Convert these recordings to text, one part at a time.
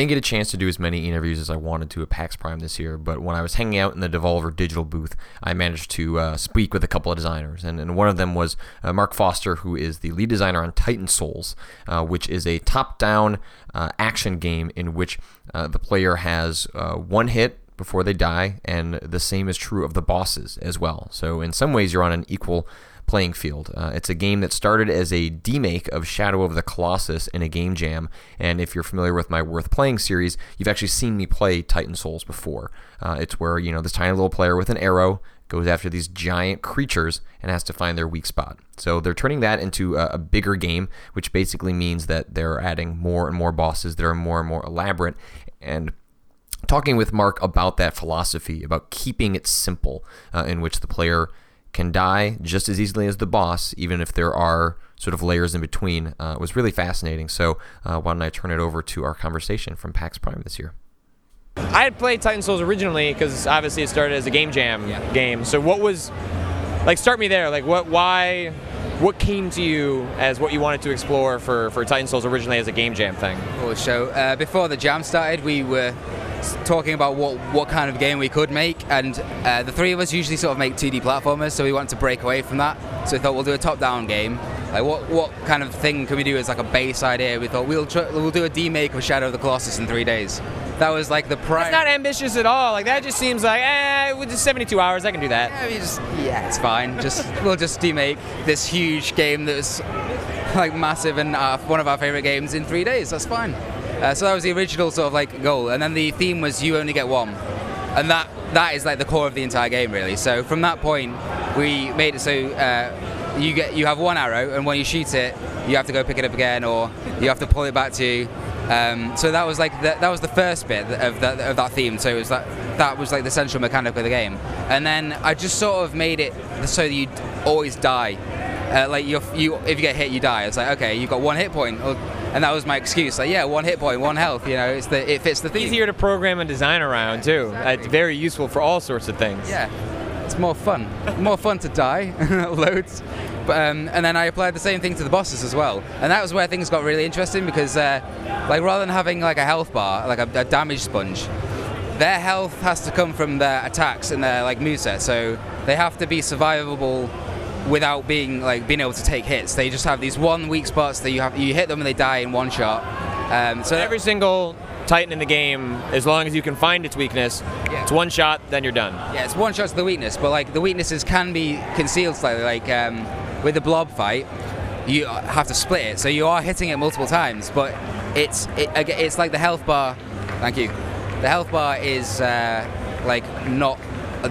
didn't get a chance to do as many interviews as I wanted to at PAX Prime this year, but when I was hanging out in the Devolver Digital booth, I managed to uh, speak with a couple of designers, and, and one of them was uh, Mark Foster, who is the lead designer on Titan Souls, uh, which is a top-down uh, action game in which uh, the player has uh, one hit before they die, and the same is true of the bosses as well. So in some ways, you're on an equal playing field. Uh, it's a game that started as a demake of Shadow of the Colossus in a game jam, and if you're familiar with my Worth Playing series, you've actually seen me play Titan Souls before. Uh, it's where you know this tiny little player with an arrow goes after these giant creatures and has to find their weak spot. So they're turning that into a, a, bigger game, which basically means that they're adding more and more bosses that are more and more elaborate. And talking with Mark about that philosophy, about keeping it simple, uh, in which the player can die just as easily as the boss, even if there are sort of layers in between, uh, was really fascinating. So uh, why don't I turn it over to our conversation from PAX Prime this year? I had played Titan Souls originally because obviously it started as a game jam yeah. game. So what was like? Start me there. Like what? Why? What came to you as what you wanted to explore for, for Titan Souls originally as a game jam thing? Cool. So uh, before the jam started, we were talking about what, what kind of game we could make, and uh, the three of us usually sort of make 2D platformers, so we want to break away from that. So we thought we'll do a top-down game. Like what what kind of thing can we do as like a base idea? We thought we'll tr- we'll do a demake of Shadow of the Colossus in three days. That was like the prime. That's not ambitious at all. Like that just seems like eh, with just 72 hours, I can do that. Yeah, just, yeah it's fine. Just we'll just demake this huge game that's like massive and uh, one of our favorite games in three days. That's fine. Uh, so that was the original sort of like goal, and then the theme was you only get one, and that that is like the core of the entire game really. So from that point, we made it so uh, you get you have one arrow, and when you shoot it, you have to go pick it up again, or you have to pull it back to you. Um, so that was like the, that was the first bit of that of that theme. So it was that that was like the central mechanic of the game, and then I just sort of made it so that you always die. Uh, like you, you, if you get hit, you die. It's like okay, you've got one hit point, and that was my excuse. Like, yeah, one hit point, one health. You know, it's the it fits the theme. Easier to program and design around too. Exactly. It's very useful for all sorts of things. Yeah, it's more fun. more fun to die, loads. But, um, and then I applied the same thing to the bosses as well, and that was where things got really interesting because, uh, like, rather than having like a health bar, like a, a damage sponge, their health has to come from their attacks and their like moveset. So they have to be survivable without being like being able to take hits. They just have these one weak spots that you have you hit them and they die in one shot. Um, so every single Titan in the game, as long as you can find its weakness, yeah. it's one shot, then you're done. Yeah, it's one shot to the weakness, but like the weaknesses can be concealed slightly. Like um, with the blob fight, you have to split it, so you are hitting it multiple times, but it's it, it's like the health bar. Thank you. The health bar is uh, like not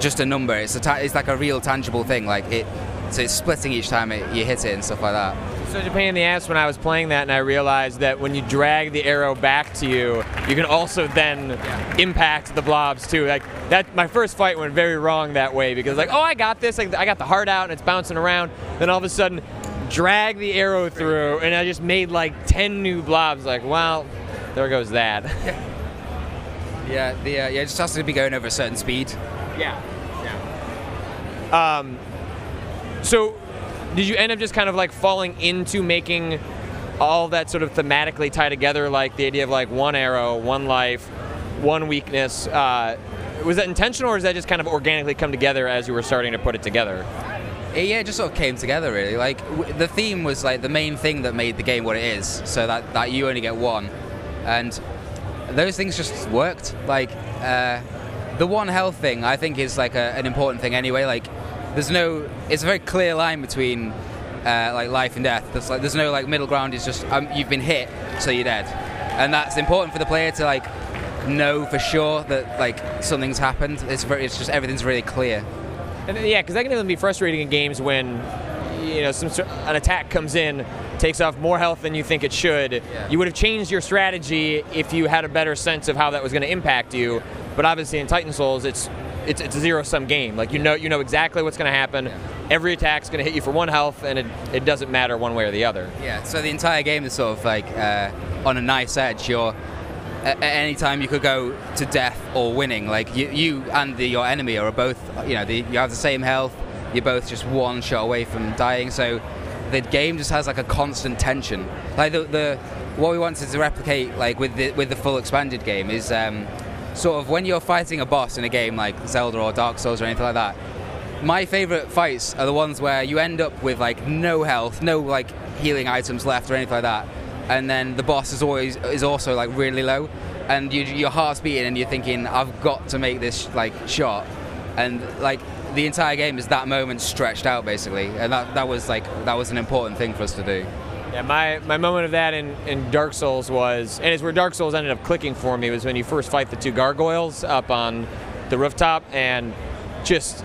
just a number. It's a ta- it's like a real tangible thing. Like it so it's splitting each time it, you hit it and stuff like that. Such a pain in the ass when I was playing that, and I realized that when you drag the arrow back to you, you can also then yeah. impact the blobs too. Like that, my first fight went very wrong that way because like, oh, I got this. Like, I got the heart out and it's bouncing around. Then all of a sudden, drag the arrow through, and I just made like ten new blobs. Like, well, there goes that. yeah, the uh, yeah, it just has to be going over a certain speed. Yeah, yeah. Um, so, did you end up just kind of like falling into making all that sort of thematically tie together, like the idea of like one arrow, one life, one weakness? Uh, was that intentional, or is that just kind of organically come together as you were starting to put it together? Yeah, it just sort of came together really. Like w- the theme was like the main thing that made the game what it is. So that that you only get one, and those things just worked. Like uh, the one health thing, I think is like a, an important thing anyway. Like there's no it's a very clear line between uh, like life and death. There's like there's no like middle ground it's just um, you've been hit so you're dead. And that's important for the player to like know for sure that like something's happened. It's very it's just everything's really clear. And yeah because that can even be frustrating in games when you know some an attack comes in takes off more health than you think it should. Yeah. you would have changed your strategy if you had a better sense of how that was going to impact you. But obviously in titan souls it's it's, it's a zero sum game. Like you know you know exactly what's going to happen. Yeah. Every attack's going to hit you for one health, and it, it doesn't matter one way or the other. Yeah. So the entire game is sort of like uh, on a nice edge. You're at any time you could go to death or winning. Like you, you and the, your enemy are both, you know, the, you have the same health. You're both just one shot away from dying. So the game just has like a constant tension. Like the the, what we wanted to replicate, like with the with the full expanded game, is um, sort of when you're fighting a boss in a game like Zelda or Dark Souls or anything like that. My favorite fights are the ones where you end up with like no health, no like healing items left or anything like that, and then the boss is always is also like really low, and you, your heart's beating and you're thinking I've got to make this like shot, and like the entire game is that moment stretched out basically, and that, that was like that was an important thing for us to do. Yeah, my, my moment of that in, in Dark Souls was, and it's where Dark Souls ended up clicking for me, was when you first fight the two gargoyles up on the rooftop and just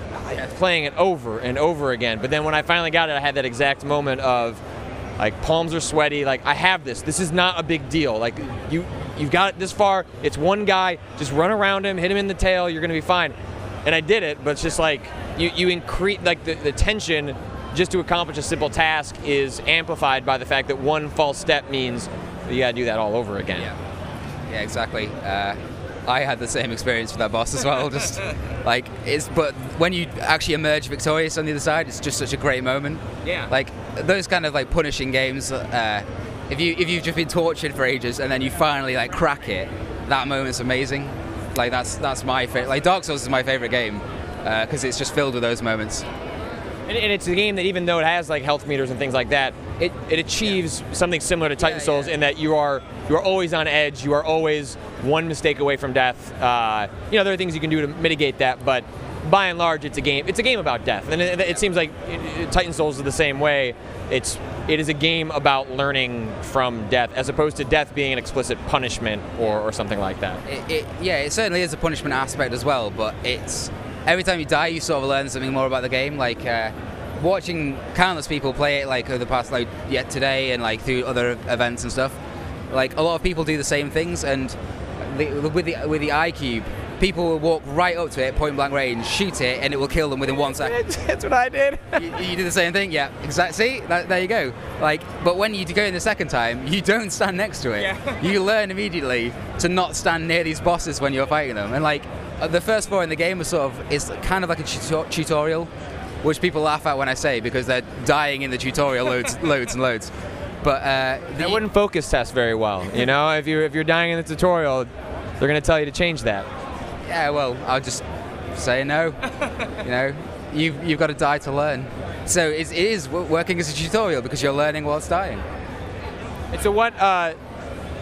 playing it over and over again. But then when I finally got it, I had that exact moment of like palms are sweaty. Like I have this. This is not a big deal. Like you you've got it this far. It's one guy. Just run around him, hit him in the tail. You're gonna be fine. And I did it, but it's just like you you increase like the, the tension just to accomplish a simple task is amplified by the fact that one false step means you got to do that all over again. Yeah, yeah, exactly. Uh, I had the same experience with that boss as well. Just like it's, but when you actually emerge victorious on the other side, it's just such a great moment. Yeah. Like those kind of like punishing games. Uh, if you if you've just been tortured for ages and then you finally like crack it, that moment's amazing. Like that's that's my favorite. Like Dark Souls is my favorite game because uh, it's just filled with those moments. And, and, it's a game that even though it has like health meters and things like that, it, it achieves yeah. something similar to Titan yeah, Souls yeah. in that you are you are always on edge. You are always one mistake away from death. Uh, you know there are things you can do to mitigate that, but by and large, it's a game. It's a game about death, and it, it seems like it, Titan Souls is the same way. It's it is a game about learning from death, as opposed to death being an explicit punishment or, or something like that. It, yeah, it certainly is a punishment aspect as well, but it's every time you die, you sort of learn something more about the game. Like uh, watching countless people play it, like over the past like yet today, and like through other events and stuff. Like a lot of people do the same things, and the, with the with the eye cube, people will walk right up to it, point blank range, shoot it, and it will kill them within one second. That's what I did. you, you do the same thing, yeah. Exactly. See, that, there you go. Like, but when you go in the second time, you don't stand next to it. Yeah. you learn immediately to not stand near these bosses when you're fighting them, and like the first four in the game is sort of is kind of like a tutorial, which people laugh at when I say because they're dying in the tutorial loads, loads and loads. But uh, that wouldn't focus test very well. You know, if you if you're dying in the tutorial, they're going to tell you to change that. Yeah, well, I'll just say no. you know, you've you've got to die to learn. So it is working as a tutorial because you're learning whilst dying. And so what? Uh,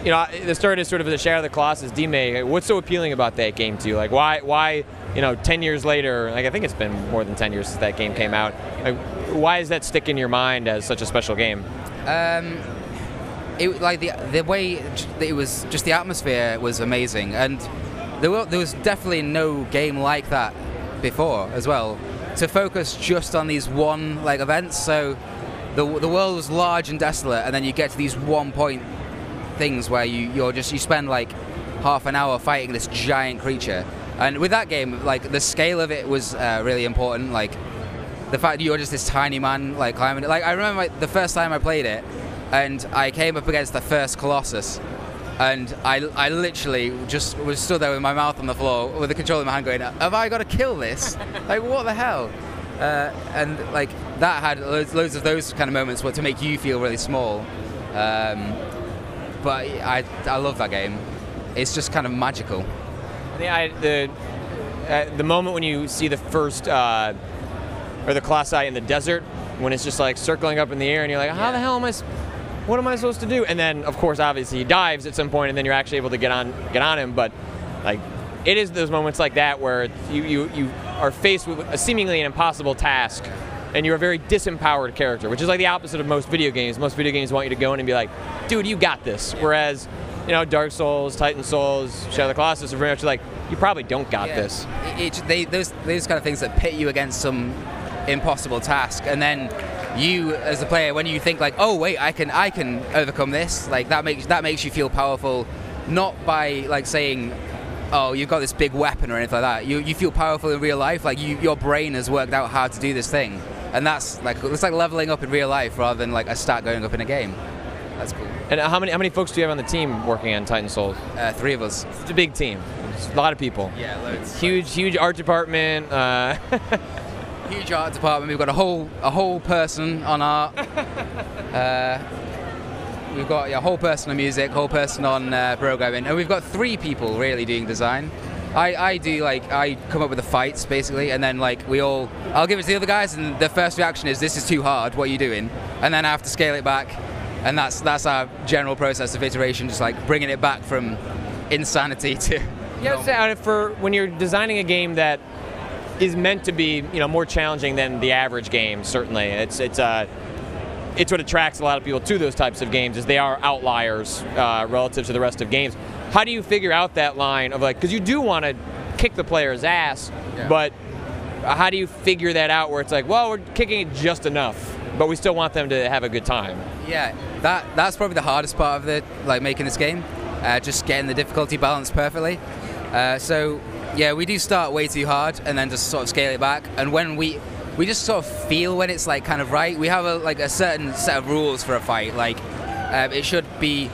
you know, the start is sort of the Shadow of the Colossus demake. What's so appealing about that game to you? Like, why, why, you know, 10 years later, like I think it's been more than 10 years since that game came out. Like, why does that stick in your mind as such a special game? Um, it like the the way it was, just the atmosphere was amazing, and there, were, there was definitely no game like that before as well. To focus just on these one like events, so the the world was large and desolate, and then you get to these one point things where you you're just you spend like half an hour fighting this giant creature. And with that game, like the scale of it was uh, really important. Like the fact that you're just this tiny man like climbing it. Like I remember like, the first time I played it, and I came up against the first Colossus, and I, I literally just was stood there with my mouth on the floor with the controller in my hand, going, "Have I got to kill this? like what the hell?" Uh, and like that had loads, loads, of those kind of moments where to make you feel really small. Um, but I, I love that game. It's just kind of magical. I, the uh, the moment when you see the first uh, or the colossi in the desert, when it's just like circling up in the air, and you're like, how yeah. the hell am I? What am I supposed to do? And then, of course, obviously, he dives at some point, and then you're actually able to get on get on him. But like, it is those moments like that where you you, you are faced with a seemingly an impossible task and you're a very disempowered character, which is like the opposite of most video games. Most video games want you to go in and be like, dude, you got this. Whereas, you know, Dark Souls, Titan Souls, Shadow of the Colossus are very much like, you probably don't got yeah. this. It, it, they, those, those kind of things that pit you against some impossible task, and then you as a player, when you think like, oh wait, I can, I can overcome this, like that makes that makes you feel powerful, not by like saying, oh, you've got this big weapon or anything like that. You, you feel powerful in real life, like you, your brain has worked out how to do this thing and that's like it's like leveling up in real life rather than like a stat going up in a game. That's cool. And how many how many folks do you have on the team working on Titan Souls? Uh, three of us. It's a big team. It's a lot of people. Yeah, loads. Huge, huge art department. Uh, huge art department. We've got a whole a whole person on art. Uh, we've got a whole person on music, whole person on uh, programming, and we've got three people really doing design. I, I do like I come up with the fights basically, and then like we all I'll give it to the other guys, and the first reaction is this is too hard. What are you doing? And then I have to scale it back, and that's that's our general process of iteration, just like bringing it back from insanity to. Yeah, so, uh, for when you're designing a game that is meant to be, you know, more challenging than the average game. Certainly, it's it's uh, it's what attracts a lot of people to those types of games, is they are outliers uh, relative to the rest of games. How do you figure out that line of like, because you do want to kick the player's ass, Yeah. but how do you figure that out where it's like, well, we're kicking it just enough, but we still want them to have a good time? Yeah, that that's probably the hardest part of the like making this game, uh, just getting the difficulty balance perfectly. Uh, so yeah, we do start way too hard and then just sort of scale it back. And when we we just sort of feel when it's like kind of right. We have a like a certain set of rules for a fight. Like uh, it should be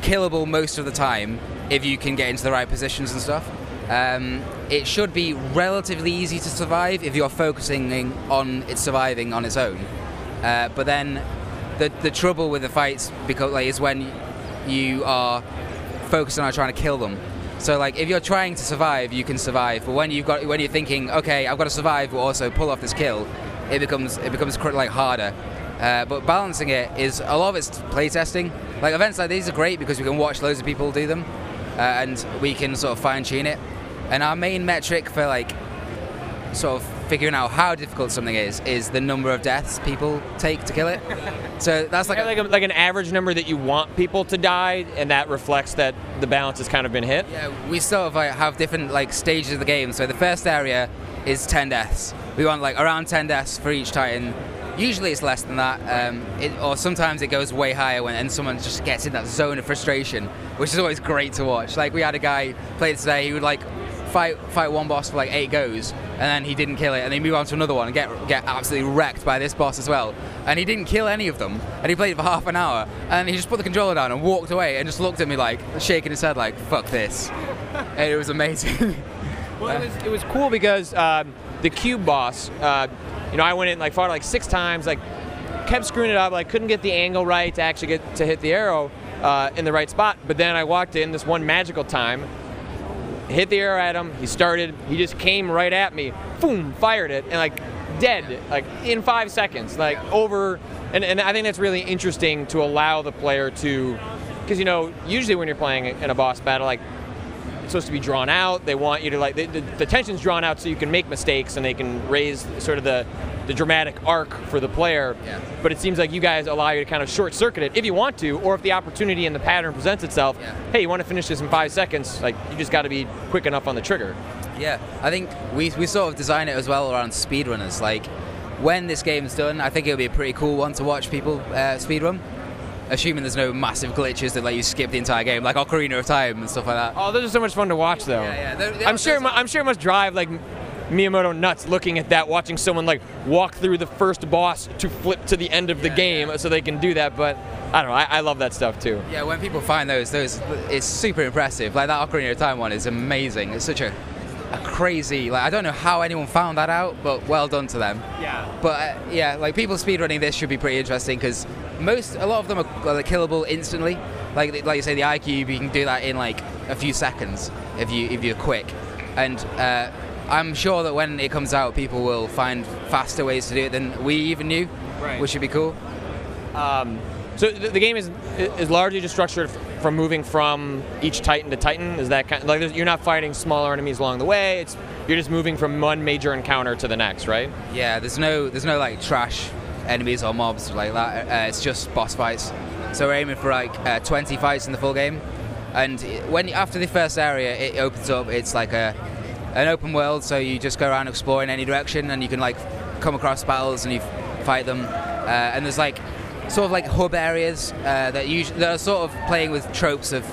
killable most of the time if you can get into the right positions and stuff. Um, it should be relatively easy to survive if you're focusing on it surviving on its own. Uh, but then the the trouble with the fights because like is when you are focusing on trying to kill them. So like if you're trying to survive, you can survive. But when you've got when you're thinking, okay, I've got to survive, but also pull off this kill, it becomes it becomes like harder. Uh, but balancing it is a lot of it's playtesting. Like events like these are great because we can watch loads of people do them, uh, and we can sort of fine tune it. And our main metric for like sort of figuring out how difficult something is is the number of deaths people take to kill it. So that's like, Like, a, like, a, like an average number that you want people to die, and that reflects that the balance has kind of been hit. yeah, we sort of like have different like stages of the game. So the first area is 10 deaths. We want like around 10 deaths for each Titan. Usually it's less than that, um, it, or sometimes it goes way higher when and someone just gets in that zone of frustration, which is always great to watch. Like we had a guy play today, he would like fight fight one boss for like eight goes, and then he didn't kill it, and then move on to another one and get get absolutely wrecked by this boss as well. And he didn't kill any of them, and he played for half an hour, and he just put the controller down and walked away and just looked at me like shaking his head like fuck this, and it was amazing. Well, it was, it was cool because um, the cube boss, uh, you know, I went in like fought like six times, like kept screwing it up, like couldn't get the angle right to actually get to hit the arrow uh, in the right spot. But then I walked in this one magical time, hit the arrow at him. He started, he just came right at me, boom, fired it, and like dead, like in five seconds, like over. And, and I think that's really interesting to allow the player to, because you know, usually when you're playing in a boss battle, like supposed to be drawn out. They want you to like the, the, the tension's drawn out so you can make mistakes and they can raise sort of the the dramatic arc for the player. Yeah. But it seems like you guys allow you to kind of short circuit it if you want to, or if the opportunity and the pattern presents itself. Yeah. Hey, you want to finish this in five seconds? Like you just got to be quick enough on the trigger. Yeah, I think we, we sort of design it as well around speedrunners. Like, when this game's done, I think it'll be a pretty cool one to watch people uh, speedrun. Assuming there's no massive glitches that let you skip the entire game, like Ocarina of Time and stuff like that. Oh, those are so much fun to watch, though. Yeah, yeah, they're- they I'm sure. mu- I'm sure it must drive like Miyamoto nuts looking at that, watching someone like walk through the first boss to flip to the end of the Yeah, game, yeah. so they can do that. But I don't know. I, I love that stuff too. Yeah, when people find those, those it's super impressive. Like that Ocarina of Time one is amazing. It's such a, a crazy. Like I don't know how anyone found that out, but well done to them. Yeah. But uh, yeah, like people speedrunning this should be pretty interesting because most, a lot of them are uh, killable instantly. Like like you say, the iCube, you can do that in like a few seconds if you if you're quick. And uh, I'm sure that when it comes out, people will find faster ways to do it than we even knew, Right. which should be cool. So the, the game is is largely just structured from moving from each Titan to Titan. Is that kind like you're not fighting smaller enemies along the way? It's you're just moving from one major encounter to the next, right? Yeah, there's no there's no like trash enemies or mobs like that. Uh, it's just boss fights. So we're aiming for like uh, 20 fights in the full game. And when after the first area, it opens up. It's like a an open world, so you just go around exploring any direction, and you can like come across battles and you fight them. Uh, and there's like sort of like hub areas uh, that usually that are sort of playing with tropes of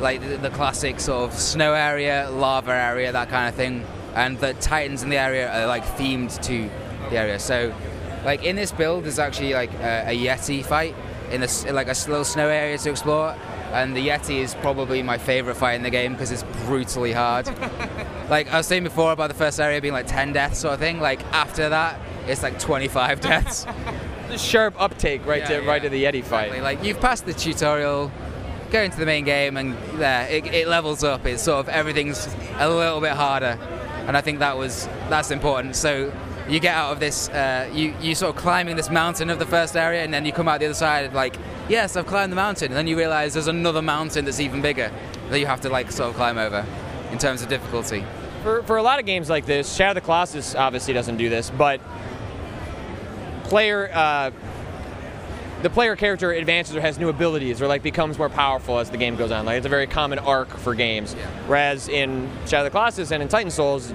like the, the classic sort of snow area, lava area, that kind of thing. And the titans in the area are like themed to the area. So, like in this build, there's actually like a, a yeti fight in this like a little snow area to explore. And the yeti is probably my favorite fight in the game because it's brutally hard. like I was saying before about the first area being like 10 deaths sort of thing. Like after that, it's like 25 deaths. the sharp uptake right Yeah, to right yeah. to the Yeti fight. Exactly. Like you've passed the tutorial, go into the main game, and there it, it levels up. It's sort of everything's a little bit harder, and I think that was that's important. So you get out of this, uh, you you sort of climbing this mountain of the first area, and then you come out the other side like, yes, I've climbed the mountain, and then you realize there's another mountain that's even bigger that you have to like sort of climb over, in terms of difficulty. For, for a lot of games like this, Shadow of the Colossus obviously doesn't do this, but player uh, the player character advances or has new abilities or like becomes more powerful as the game goes on. Like it's a very common arc for games. Whereas in Shadow of the Colossus and in Titan Souls,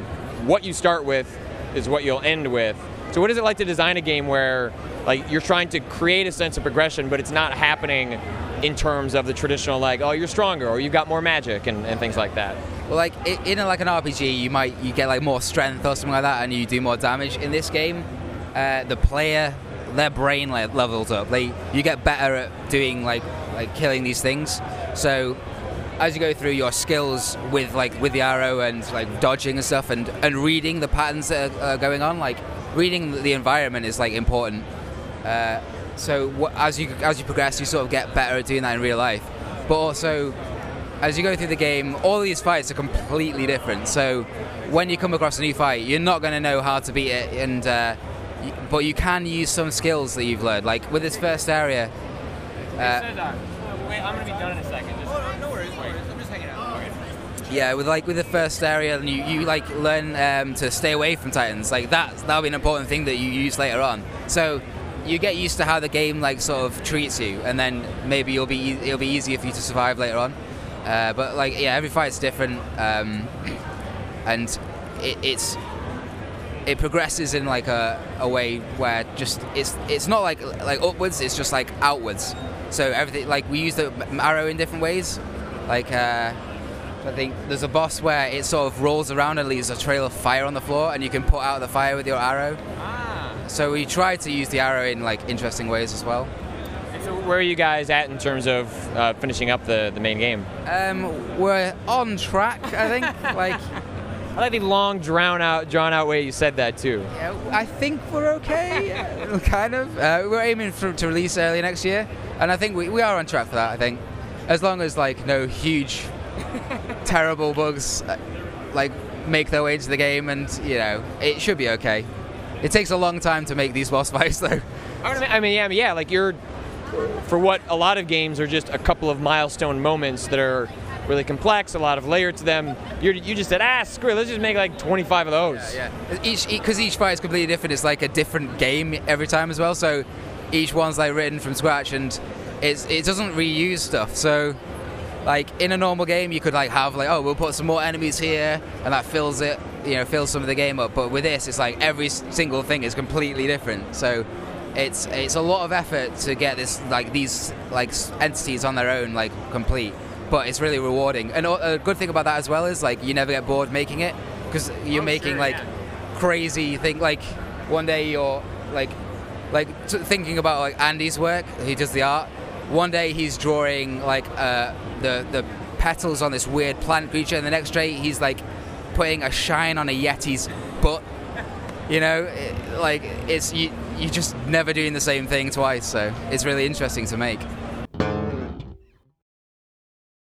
what you start with is what you'll end with. So what is it like to design a game where like you're trying to create a sense of progression, but it's not happening in terms of the traditional like, oh you're stronger or you've got more magic and, and things like that. Well, like in a, like an RPG, you might you get like more strength or something like that, and you do more damage. In this game, uh, the player, their brain le- levels up. They you get better at doing like like killing these things. So as you go through your skills with like with the arrow and like dodging and stuff, and and reading the patterns that are, are going on, like reading the environment is like important. Uh, so as you as you progress, you sort of get better at doing that in real life. But also, as you go through the game, all these fights are completely different. So when you come across a new fight, you're not going to know how to beat it, and uh, y- but you can use some skills that you've learned. Like with this first area, uh, wait, I'm gonna be done in a second. yeah, with like with the first area, and you, you like learn um, to stay away from titans. Like that that'll be an important thing that you use later on. So you get used to how the game like sort of treats you, and then maybe you'll be e- it'll be easier for you to survive later on. Uh, but like yeah, every fight's different, um, and it, it's it progresses in like a, a way where just it's it's not like like upwards, it's just like outwards. So everything like we use the arrow in different ways. Like uh, I think there's a boss where it sort of rolls around and leaves a trail of fire on the floor, and you can put out the fire with your arrow. Ah. So we try to use the arrow in like interesting ways as well. So where are you guys at in terms of uh, finishing up the, the main game? Um, we're on track, I think. like, I like the long, drawn out, drawn out way you said that too. yeah, I think we're okay, kind of. Uh, we're aiming for, to release early next year, and I think we, we are on track for that. I think, as long as like no huge, terrible bugs, uh, like make their way into the game, and you know, it should be okay. It takes a long time to make these boss fights, though. I mean, I mean, yeah, I mean, yeah, like you're for what a lot of games are just a couple of milestone moments that are really complex, a lot of layer to them. You're, you just said, ah, screw it, let's just make like 25 of those. Yeah, Each because each fight is completely different. It's like a different game every time as well. So each one's like written from scratch, and it's it doesn't reuse stuff. So like in a normal game, you could like have like oh we'll put some more enemies here, and that fills it, you know, fills some of the game up. But with this, it's like every single thing is completely different. So it's it's a lot of effort to get this like these like entities on their own like complete. But it's really rewarding. And a good thing about that as well is like you never get bored making it because you're Oh, making sure, like yeah. crazy thing. Like one day you're like like t- thinking about like Andy's work. He does the art. One day he's drawing like uh, the the petals on this weird plant creature, and the next day he's like putting a shine on a yeti's butt. You know, it, like it's you you just never doing the same thing twice. So it's really interesting to make.